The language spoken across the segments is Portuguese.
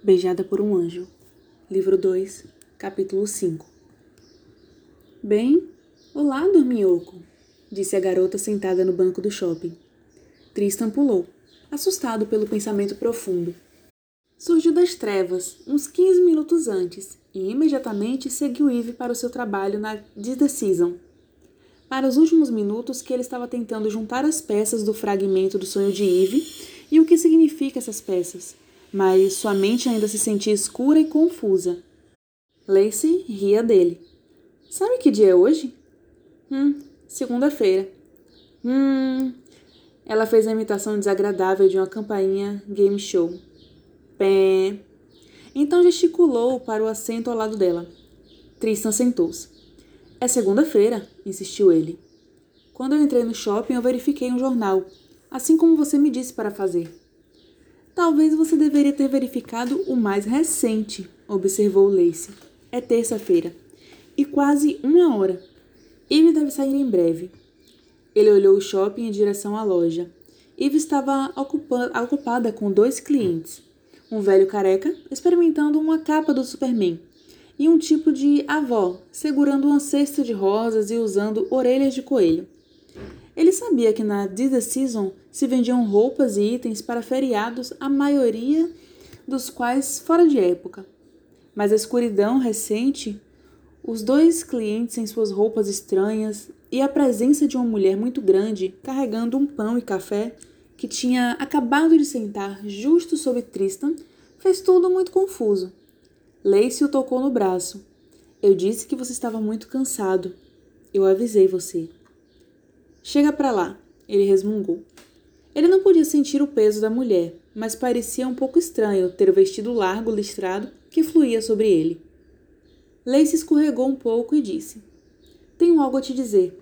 Beijada por um Anjo. Livro 2, capítulo 5 Bem, olá, dorminhoco, disse a garota sentada no banco do shopping. Tristan pulou, assustado pelo pensamento profundo. Surgiu das trevas, uns 15 minutos antes, e imediatamente seguiu Eve para o seu trabalho na The. Para os últimos minutos que ele estava tentando juntar as peças do fragmento do sonho de Eve e o que significa essas peças mas sua mente ainda se sentia escura e confusa. Lacey ria dele. Sabe que dia é hoje? Hum, segunda-feira. Hum. Ela fez a imitação desagradável de uma campainha game show. Pé. Então gesticulou para o assento ao lado dela. Tristan sentou-se. É segunda-feira, insistiu ele. Quando eu entrei no shopping, eu verifiquei um jornal, assim como você me disse para fazer. Talvez você deveria ter verificado o mais recente, observou Lacey. É terça-feira. E quase uma hora. Eve deve sair em breve. Ele olhou o shopping em direção à loja. Eve estava ocupada com dois clientes. Um velho careca, experimentando uma capa do Superman, e um tipo de avó, segurando uma cesta de rosas e usando orelhas de coelho. Ele sabia que na Disney Season se vendiam roupas e itens para feriados, a maioria dos quais fora de época. Mas a escuridão recente, os dois clientes em suas roupas estranhas e a presença de uma mulher muito grande carregando um pão e café que tinha acabado de sentar justo sob Tristan fez tudo muito confuso. Lacey o tocou no braço. Eu disse que você estava muito cansado. Eu avisei você. Chega para lá, ele resmungou. Ele não podia sentir o peso da mulher, mas parecia um pouco estranho ter o vestido largo listrado que fluía sobre ele. Lacey escorregou um pouco e disse: Tenho algo a te dizer.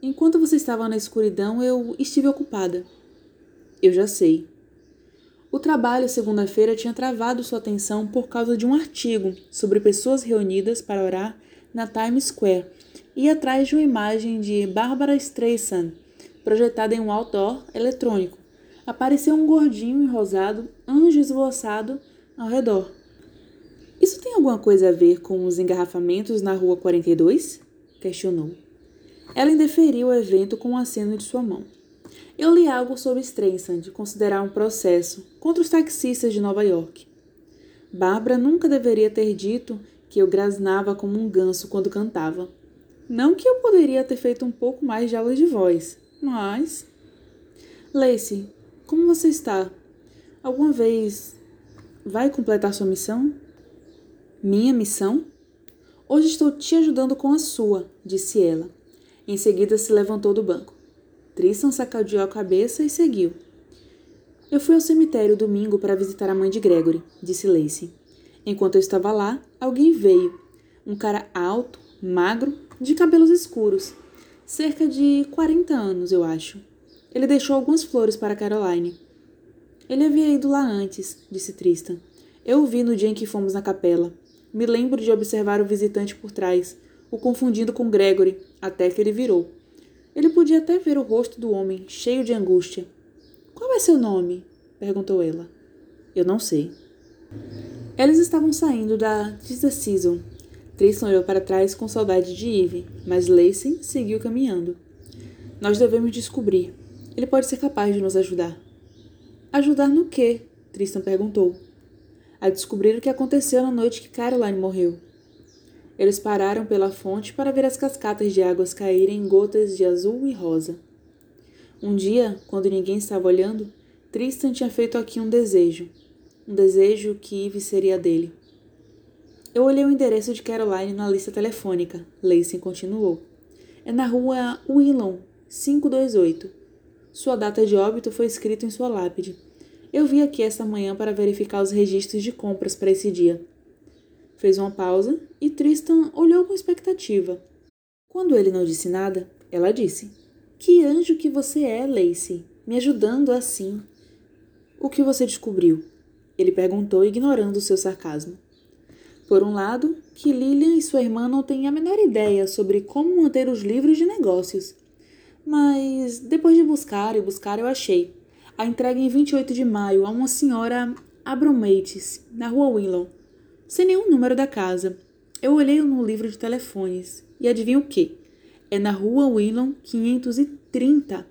Enquanto você estava na escuridão, eu estive ocupada. Eu já sei. O trabalho segunda-feira tinha travado sua atenção por causa de um artigo sobre pessoas reunidas para orar na Times Square e atrás de uma imagem de Barbara Streisand, projetada em um outdoor eletrônico. Apareceu um gordinho enrosado, anjo esboçado ao redor. Isso tem alguma coisa a ver com os engarrafamentos na Rua 42? questionou. Ela indeferiu o evento com um aceno de sua mão. Eu li algo sobre Streisand considerar um processo contra os taxistas de Nova York. Bárbara nunca deveria ter dito que eu grasnava como um ganso quando cantava. Não que eu poderia ter feito um pouco mais de aula de voz, mas. Lacey, como você está? Alguma vez vai completar sua missão? Minha missão? Hoje estou te ajudando com a sua, disse ela. Em seguida se levantou do banco. Tristan sacudiu a cabeça e seguiu. Eu fui ao cemitério domingo para visitar a mãe de Gregory, disse Lacey. Enquanto eu estava lá, alguém veio. Um cara alto, magro, de cabelos escuros, cerca de 40 anos, eu acho. Ele deixou algumas flores para Caroline. Ele havia ido lá antes, disse Tristan. Eu o vi no dia em que fomos na capela. Me lembro de observar o visitante por trás, o confundindo com Gregory, até que ele virou. Ele podia até ver o rosto do homem, cheio de angústia. Qual é seu nome? perguntou ela. Eu não sei. Eles estavam saindo da The Season Tristan olhou para trás com saudade de Eve, mas Lacey seguiu caminhando. Nós devemos descobrir. Ele pode ser capaz de nos ajudar. Ajudar no quê? Tristan perguntou. A descobrir o que aconteceu na noite que Caroline morreu. Eles pararam pela fonte para ver as cascatas de águas caírem em gotas de azul e rosa. Um dia, quando ninguém estava olhando, Tristan tinha feito aqui um desejo. Um desejo que Eve seria dele. Eu olhei o endereço de Caroline na lista telefônica. Lacey continuou. É na rua Willon, 528. Sua data de óbito foi escrita em sua lápide. Eu vim aqui esta manhã para verificar os registros de compras para esse dia. Fez uma pausa e Tristan olhou com expectativa. Quando ele não disse nada, ela disse: Que anjo que você é, Lacey, me ajudando assim. O que você descobriu? Ele perguntou, ignorando o seu sarcasmo. Por um lado, que Lilian e sua irmã não têm a menor ideia sobre como manter os livros de negócios. Mas depois de buscar e buscar, eu achei. A entrega em 28 de maio a uma senhora Abromates, na rua Willow, sem nenhum número da casa. Eu olhei no livro de telefones e adivinha o quê? É na rua Willow 530.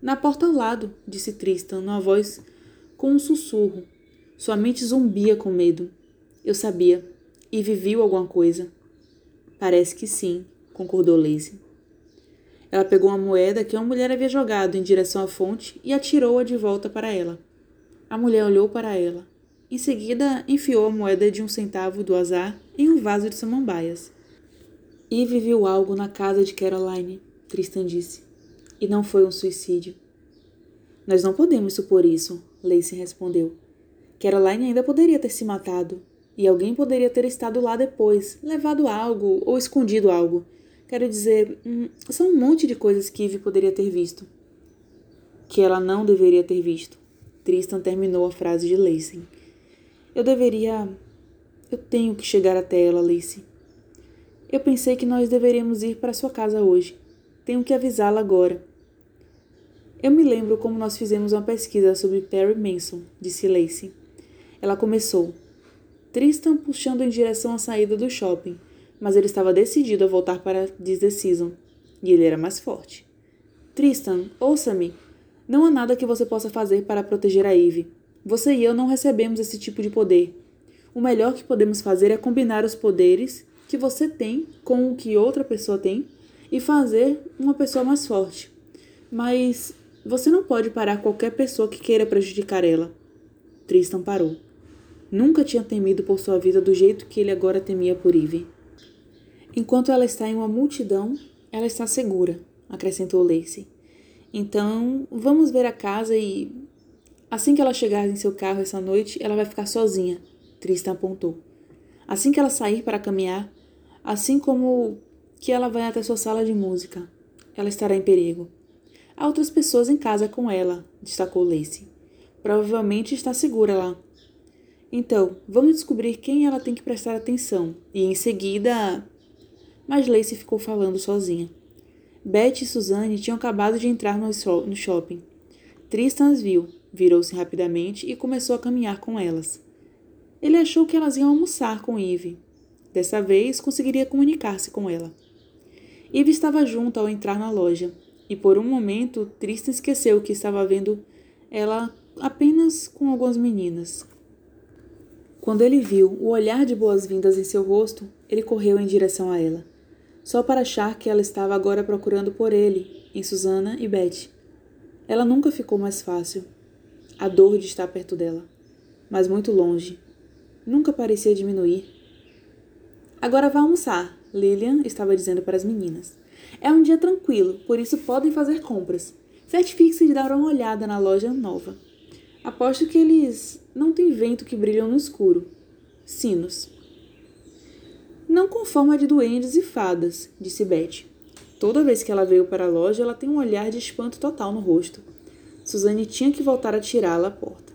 Na porta ao lado, disse Tristan, numa voz com um sussurro. Sua mente zumbia com medo. Eu sabia. E viviu alguma coisa. Parece que sim, concordou Lacey. Ela pegou uma moeda que uma mulher havia jogado em direção à fonte e atirou-a de volta para ela. A mulher olhou para ela. Em seguida, enfiou a moeda de um centavo do azar em um vaso de samambaias. Eve viu algo na casa de Caroline, Tristan disse. E não foi um suicídio. Nós não podemos supor isso, Lacey respondeu. Caroline ainda poderia ter se matado, e alguém poderia ter estado lá depois, levado algo ou escondido algo. Quero dizer, hum, são um monte de coisas que Eve poderia ter visto. Que ela não deveria ter visto. Tristan terminou a frase de Lacey. Eu deveria. Eu tenho que chegar até ela, Lacey. Eu pensei que nós deveríamos ir para sua casa hoje. Tenho que avisá-la agora. Eu me lembro como nós fizemos uma pesquisa sobre Perry Manson, disse Lacey. Ela começou. Tristan puxando em direção à saída do shopping, mas ele estava decidido a voltar para Season, e ele era mais forte. Tristan, ouça-me. Não há nada que você possa fazer para proteger a Eve. Você e eu não recebemos esse tipo de poder. O melhor que podemos fazer é combinar os poderes que você tem com o que outra pessoa tem e fazer uma pessoa mais forte. Mas você não pode parar qualquer pessoa que queira prejudicar ela. Tristan parou. Nunca tinha temido por sua vida do jeito que ele agora temia por Ivy. Enquanto ela está em uma multidão, ela está segura, acrescentou Lacey. Então, vamos ver a casa e. Assim que ela chegar em seu carro essa noite, ela vai ficar sozinha, Tristan apontou. Assim que ela sair para caminhar, assim como que ela vai até sua sala de música, ela estará em perigo. Há outras pessoas em casa com ela, destacou Lacey. Provavelmente está segura lá. Então, vamos descobrir quem ela tem que prestar atenção. E em seguida. Mas Lacey ficou falando sozinha. Beth e Suzanne tinham acabado de entrar no shopping. Tristan as viu, virou-se rapidamente e começou a caminhar com elas. Ele achou que elas iam almoçar com Eve. Dessa vez, conseguiria comunicar-se com ela. Eve estava junto ao entrar na loja, e por um momento Tristan esqueceu que estava vendo ela apenas com algumas meninas, quando ele viu o olhar de boas-vindas em seu rosto, ele correu em direção a ela, só para achar que ela estava agora procurando por ele, em Susana e Beth. Ela nunca ficou mais fácil. A dor de estar perto dela, mas muito longe. Nunca parecia diminuir. Agora vá almoçar, Lilian estava dizendo para as meninas. É um dia tranquilo, por isso podem fazer compras. Certifique-se de dar uma olhada na loja nova. Aposto que eles não têm vento que brilham no escuro. Sinos. Não com forma de duendes e fadas, disse Beth. Toda vez que ela veio para a loja, ela tem um olhar de espanto total no rosto. Suzane tinha que voltar a tirá-la à porta.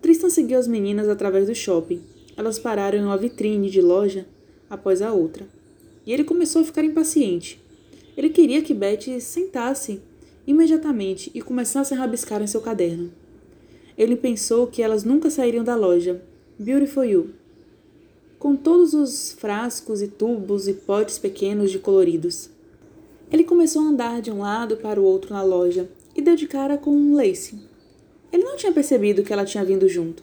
Tristan seguiu as meninas através do shopping. Elas pararam em uma vitrine de loja após a outra. E ele começou a ficar impaciente. Ele queria que Beth sentasse imediatamente e começasse a rabiscar em seu caderno. Ele pensou que elas nunca sairiam da loja. Beautiful You. Com todos os frascos e tubos e potes pequenos de coloridos. Ele começou a andar de um lado para o outro na loja e deu de cara com um Lacey. Ele não tinha percebido que ela tinha vindo junto.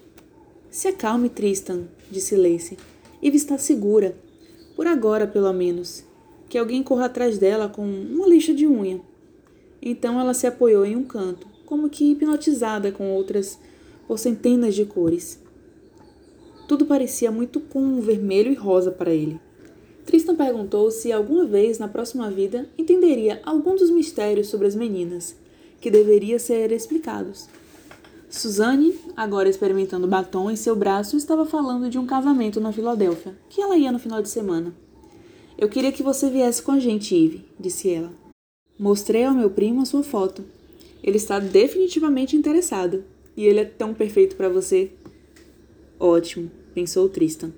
Se acalme, Tristan, disse Lacey. Eve está segura. Por agora, pelo menos. Que alguém corra atrás dela com uma lixa de unha. Então ela se apoiou em um canto como que hipnotizada com outras por centenas de cores. Tudo parecia muito com vermelho e rosa para ele. Tristan perguntou se alguma vez na próxima vida entenderia algum dos mistérios sobre as meninas, que deveria ser explicados. Suzanne, agora experimentando batom em seu braço, estava falando de um casamento na Filadélfia, que ela ia no final de semana. Eu queria que você viesse com a gente, Eve, disse ela. Mostrei ao meu primo a sua foto. Ele está definitivamente interessado. E ele é tão perfeito para você. Ótimo, pensou Tristan.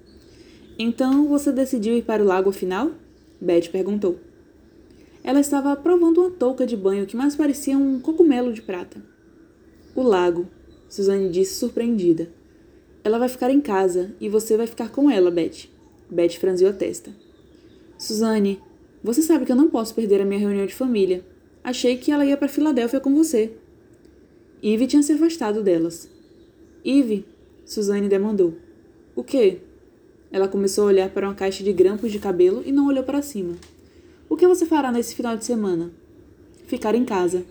Então você decidiu ir para o lago afinal? Beth perguntou. Ela estava provando uma touca de banho que mais parecia um cogumelo de prata. O lago, Suzanne disse surpreendida. Ela vai ficar em casa e você vai ficar com ela, Beth. Beth franziu a testa. Suzane, você sabe que eu não posso perder a minha reunião de família. Achei que ela ia para Filadélfia com você. Eve tinha se afastado delas. Eve, Suzane demandou. O quê? Ela começou a olhar para uma caixa de grampos de cabelo e não olhou para cima. O que você fará nesse final de semana? Ficar em casa.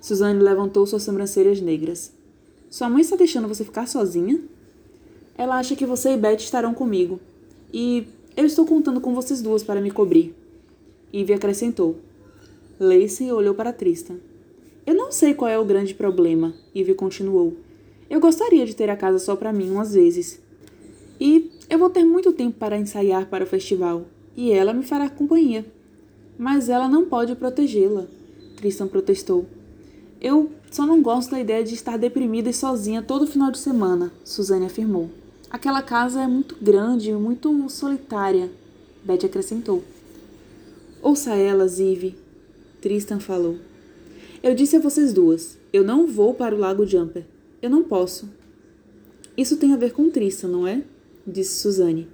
Suzane levantou suas sobrancelhas negras. Sua mãe está deixando você ficar sozinha? Ela acha que você e Beth estarão comigo. E eu estou contando com vocês duas para me cobrir. Ivy acrescentou. Lacey olhou para Tristan. Eu não sei qual é o grande problema, Ivy continuou. Eu gostaria de ter a casa só para mim umas vezes. E eu vou ter muito tempo para ensaiar para o festival, e ela me fará companhia. Mas ela não pode protegê-la, Tristan protestou. Eu só não gosto da ideia de estar deprimida e sozinha todo final de semana, Suzane afirmou. Aquela casa é muito grande muito solitária, Betty acrescentou. Ouça elas, Eve, Tristan falou. Eu disse a vocês duas, eu não vou para o Lago Jumper. Eu não posso. Isso tem a ver com Tristan, não é? disse Suzane.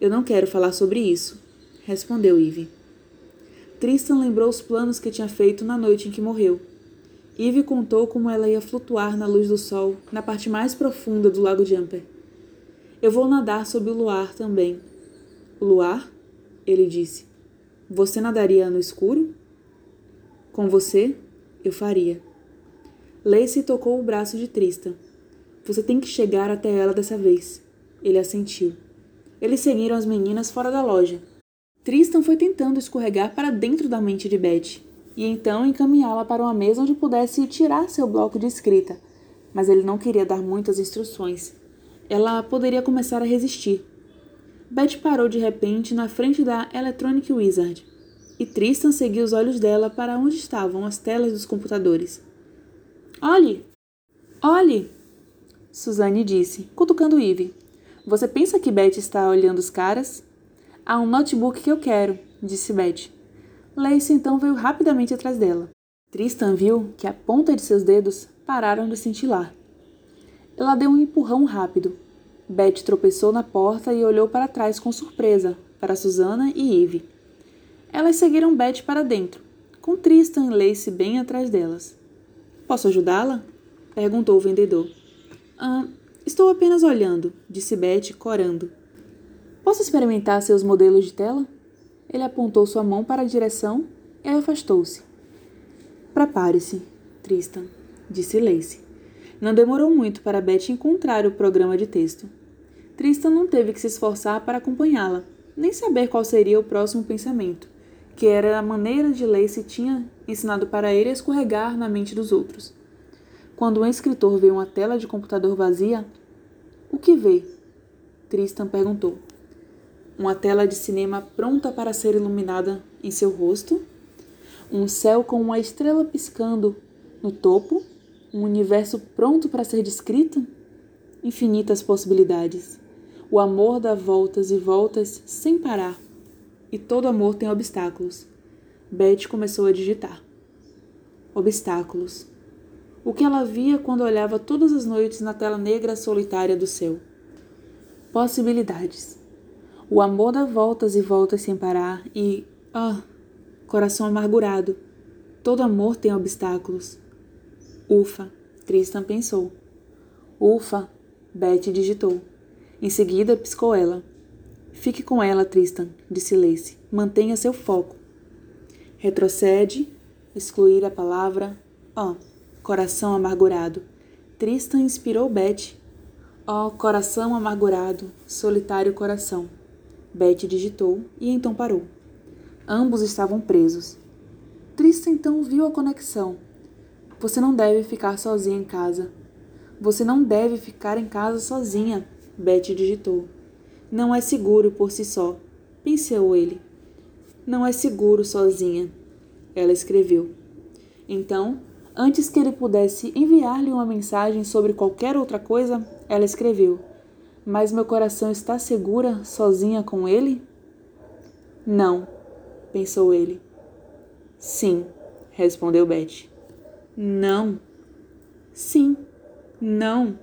Eu não quero falar sobre isso, respondeu Eve. Tristan lembrou os planos que tinha feito na noite em que morreu. Eve contou como ela ia flutuar na luz do sol na parte mais profunda do Lago Jumper. Eu vou nadar sob o luar também. O luar? Ele disse. Você nadaria no escuro? Com você, eu faria. Lacey tocou o braço de Trista. Você tem que chegar até ela dessa vez. Ele assentiu. Eles seguiram as meninas fora da loja. Tristan foi tentando escorregar para dentro da mente de Beth e então encaminhá-la para uma mesa onde pudesse tirar seu bloco de escrita, mas ele não queria dar muitas instruções. Ela poderia começar a resistir. Beth parou de repente na frente da Electronic Wizard, e Tristan seguiu os olhos dela para onde estavam as telas dos computadores. Olhe! Olhe! Suzanne disse, cutucando Eve. Você pensa que Beth está olhando os caras? Há um notebook que eu quero, disse Beth. Lacey então veio rapidamente atrás dela. Tristan viu que a ponta de seus dedos pararam de cintilar. Ela deu um empurrão rápido, Beth tropeçou na porta e olhou para trás com surpresa, para Susana e Eve. Elas seguiram Beth para dentro, com Tristan e Lacey bem atrás delas. Posso ajudá-la? perguntou o vendedor. Ah, estou apenas olhando, disse Beth, corando. Posso experimentar seus modelos de tela? Ele apontou sua mão para a direção e afastou-se. Prepare-se, Tristan, disse Lacey. Não demorou muito para Beth encontrar o programa de texto. Tristan não teve que se esforçar para acompanhá-la, nem saber qual seria o próximo pensamento, que era a maneira de Lacey tinha ensinado para ele escorregar na mente dos outros. Quando um escritor vê uma tela de computador vazia, o que vê? Tristan perguntou. Uma tela de cinema pronta para ser iluminada em seu rosto? Um céu com uma estrela piscando no topo? Um universo pronto para ser descrito? Infinitas possibilidades. O amor dá voltas e voltas sem parar. E todo amor tem obstáculos. Beth começou a digitar. Obstáculos. O que ela via quando olhava todas as noites na tela negra solitária do céu. Possibilidades. O amor dá voltas e voltas sem parar e. Ah! Coração amargurado. Todo amor tem obstáculos. Ufa! Tristan pensou. Ufa! Beth digitou. Em seguida, piscou ela. Fique com ela, Tristan, disse Lacey. Mantenha seu foco. Retrocede, excluir a palavra. Oh, coração amargurado. Tristan inspirou Beth. Ó, oh, coração amargurado, solitário coração. Beth digitou e então parou. Ambos estavam presos. Tristan então viu a conexão. Você não deve ficar sozinha em casa. Você não deve ficar em casa sozinha. Betty digitou. Não é seguro por si só, pensou ele. Não é seguro sozinha, ela escreveu. Então, antes que ele pudesse enviar-lhe uma mensagem sobre qualquer outra coisa, ela escreveu: Mas meu coração está segura sozinha com ele? Não, pensou ele. Sim, respondeu Betty. Não. Sim. Não.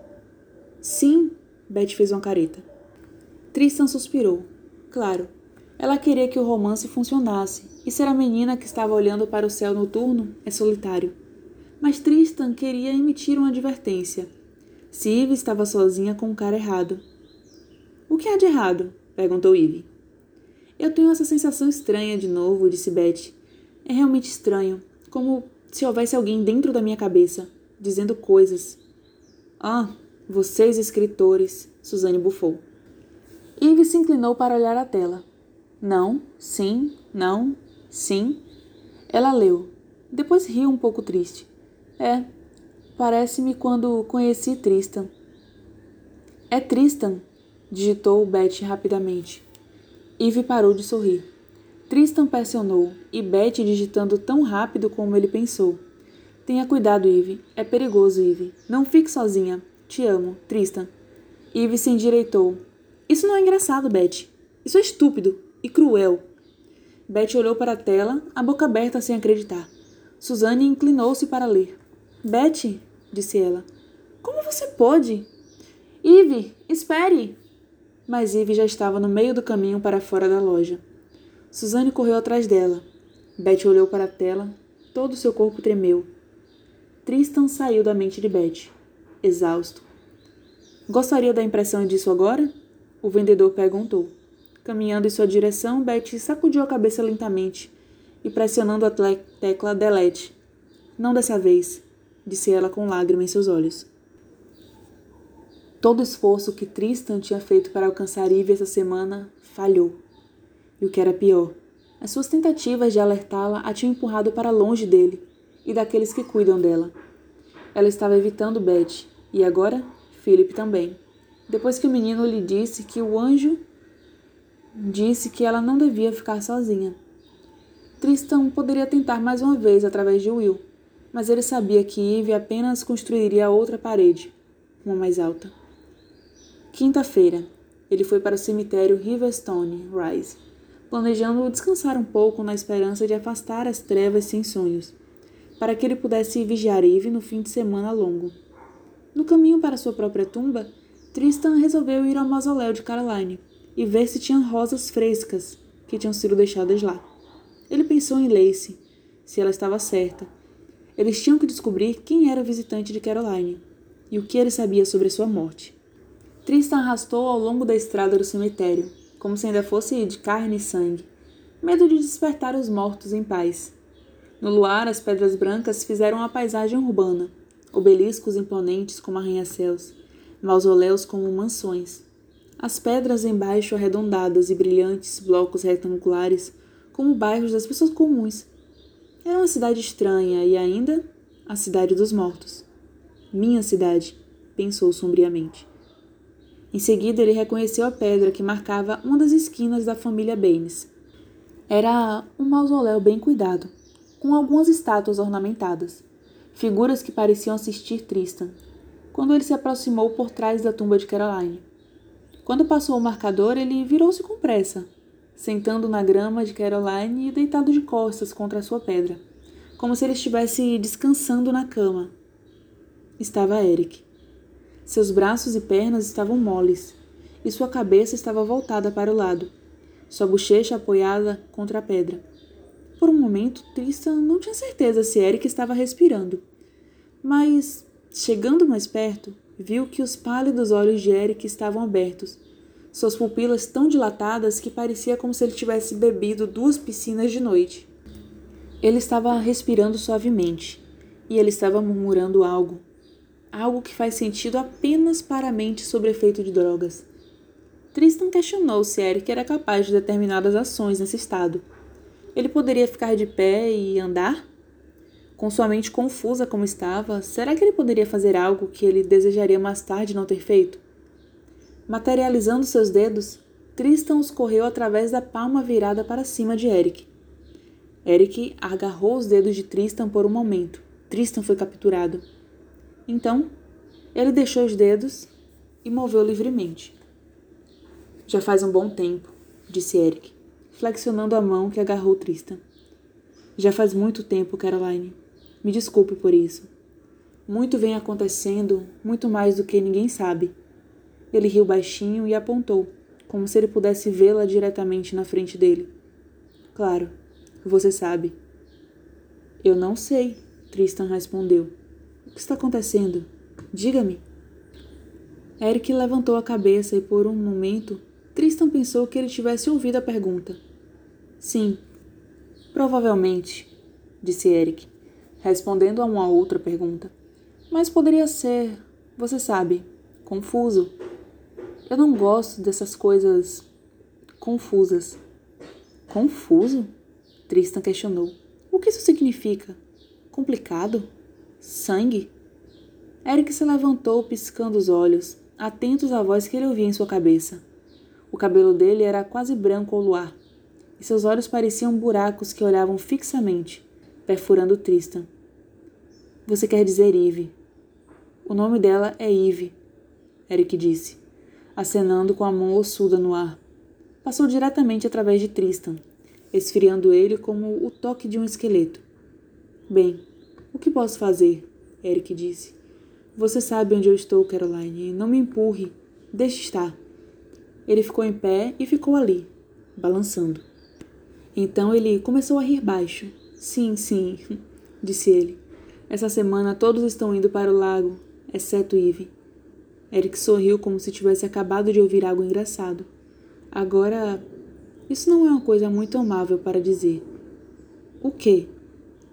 Sim Beth fez uma careta. Tristan suspirou. Claro, ela queria que o romance funcionasse, e ser a menina que estava olhando para o céu noturno é solitário. Mas Tristan queria emitir uma advertência. Se Eve estava sozinha com o cara errado. O que há de errado? perguntou Eve. Eu tenho essa sensação estranha de novo, disse Beth. É realmente estranho, como se houvesse alguém dentro da minha cabeça, dizendo coisas. Ah, vocês escritores, Suzane bufou. Eve se inclinou para olhar a tela. Não, sim, não, sim. Ela leu. Depois riu um pouco triste. É, parece-me quando conheci Tristan. É Tristan, digitou Beth rapidamente. Eve parou de sorrir. Tristan pressionou, e Beth digitando tão rápido como ele pensou. Tenha cuidado, Eve. É perigoso, Eve. Não fique sozinha. Te amo, Tristan. Eve se endireitou. Isso não é engraçado, Beth. Isso é estúpido e cruel. Beth olhou para a tela, a boca aberta sem acreditar. Suzane inclinou-se para ler. Beth, disse ela, como você pode? Eve, espere! Mas Eve já estava no meio do caminho para fora da loja. Suzane correu atrás dela. Beth olhou para a tela, todo seu corpo tremeu. Tristan saiu da mente de Beth, exausto. Gostaria da impressão disso agora? O vendedor perguntou. Caminhando em sua direção, Betty sacudiu a cabeça lentamente e pressionando a tecla delete. Não dessa vez, disse ela com lágrima em seus olhos. Todo o esforço que Tristan tinha feito para alcançar Ivy essa semana falhou. E o que era pior, as suas tentativas de alertá-la a tinham empurrado para longe dele e daqueles que cuidam dela. Ela estava evitando Betty, e agora Philip também. Depois que o menino lhe disse que o anjo disse que ela não devia ficar sozinha. Tristan poderia tentar mais uma vez através de Will, mas ele sabia que Eve apenas construiria outra parede, uma mais alta. Quinta-feira, ele foi para o cemitério Riverstone Rise, planejando descansar um pouco na esperança de afastar as trevas sem sonhos, para que ele pudesse vigiar Eve no fim de semana longo. No caminho para sua própria tumba, Tristan resolveu ir ao mausoléu de Caroline e ver se tinha rosas frescas que tinham sido deixadas lá. Ele pensou em Lacey, se ela estava certa. Eles tinham que descobrir quem era o visitante de Caroline e o que ele sabia sobre sua morte. Tristan arrastou ao longo da estrada do cemitério, como se ainda fosse de carne e sangue, medo de despertar os mortos em paz. No luar, as pedras brancas fizeram uma paisagem urbana, obeliscos imponentes como arranha-céus, mausoléus como mansões, as pedras embaixo arredondadas e brilhantes blocos retangulares, como bairros das pessoas comuns. Era uma cidade estranha e ainda a cidade dos mortos. Minha cidade, pensou sombriamente. Em seguida, ele reconheceu a pedra que marcava uma das esquinas da família Baines. Era um mausoléu bem cuidado, com algumas estátuas ornamentadas, figuras que pareciam assistir Tristan, quando ele se aproximou por trás da tumba de Caroline. Quando passou o marcador, ele virou-se com pressa, sentando na grama de Caroline e deitado de costas contra a sua pedra, como se ele estivesse descansando na cama. Estava Eric. Seus braços e pernas estavam moles, e sua cabeça estava voltada para o lado, sua bochecha apoiada contra a pedra. Por um momento, Tristan não tinha certeza se Eric estava respirando. Mas, chegando mais perto, viu que os pálidos olhos de Eric estavam abertos, suas pupilas tão dilatadas que parecia como se ele tivesse bebido duas piscinas de noite. Ele estava respirando suavemente, e ele estava murmurando algo, algo que faz sentido apenas para a mente sob efeito de drogas. Tristan questionou se Eric era capaz de determinadas ações nesse estado. Ele poderia ficar de pé e andar? Com sua mente confusa como estava, será que ele poderia fazer algo que ele desejaria mais tarde não ter feito? Materializando seus dedos, Tristan os correu através da palma virada para cima de Eric. Eric agarrou os dedos de Tristan por um momento. Tristan foi capturado. Então, ele deixou os dedos e moveu livremente. Já faz um bom tempo, disse Eric, flexionando a mão que agarrou Tristan. Já faz muito tempo, Caroline. Me desculpe por isso. Muito vem acontecendo, muito mais do que ninguém sabe. Ele riu baixinho e apontou, como se ele pudesse vê-la diretamente na frente dele. Claro, você sabe. Eu não sei, Tristan respondeu. O que está acontecendo? Diga-me. Eric levantou a cabeça e, por um momento, Tristan pensou que ele tivesse ouvido a pergunta. Sim, provavelmente, disse Eric, respondendo a uma outra pergunta. Mas poderia ser, você sabe, confuso. Eu não gosto dessas coisas confusas. Confuso? Tristan questionou. O que isso significa? Complicado? Sangue? Eric se levantou, piscando os olhos, atentos à voz que ele ouvia em sua cabeça. O cabelo dele era quase branco ao luar, e seus olhos pareciam buracos que olhavam fixamente, perfurando Tristan. Você quer dizer Eve. O nome dela é Eve, Eric disse, acenando com a mão ossuda no ar. Passou diretamente através de Tristan, esfriando ele como o toque de um esqueleto. Bem, o que posso fazer? Eric disse. Você sabe onde eu estou, Caroline. Não me empurre. Deixe estar. Ele ficou em pé e ficou ali, balançando. Então ele começou a rir baixo. Sim, sim, disse ele. Essa semana todos estão indo para o lago, exceto Eve. Eric sorriu como se tivesse acabado de ouvir algo engraçado. Agora, isso não é uma coisa muito amável para dizer. O que?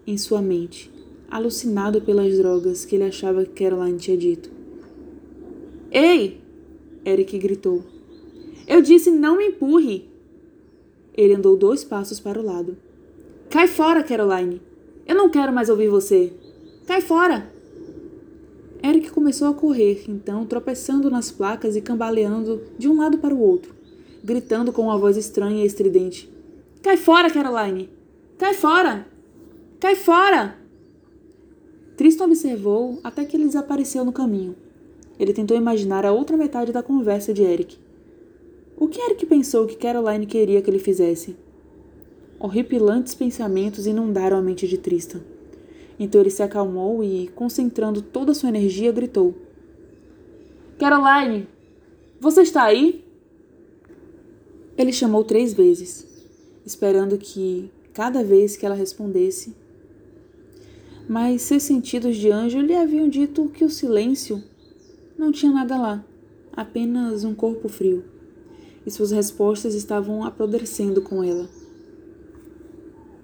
Em sua mente alucinado pelas drogas que ele achava que Caroline tinha dito. Ei! Eric gritou. Eu disse não me empurre! Ele andou dois passos para o lado. Cai fora, Caroline! Eu não quero mais ouvir você! Cai fora! Eric começou a correr, então, tropeçando nas placas e cambaleando de um lado para o outro, gritando com uma voz estranha e estridente: Cai fora, Caroline! Cai fora! Cai fora! Tristan observou até que ele desapareceu no caminho. Ele tentou imaginar a outra metade da conversa de Eric. O que Eric pensou que Caroline queria que ele fizesse? Horripilantes pensamentos inundaram a mente de Tristan. Então ele se acalmou e, concentrando toda a sua energia, gritou: Caroline, você está aí? Ele chamou três vezes, esperando que, cada vez que ela respondesse, mas seus sentidos de anjo lhe haviam dito que o silêncio não tinha nada lá, apenas um corpo frio. E suas respostas estavam apodrecendo com ela.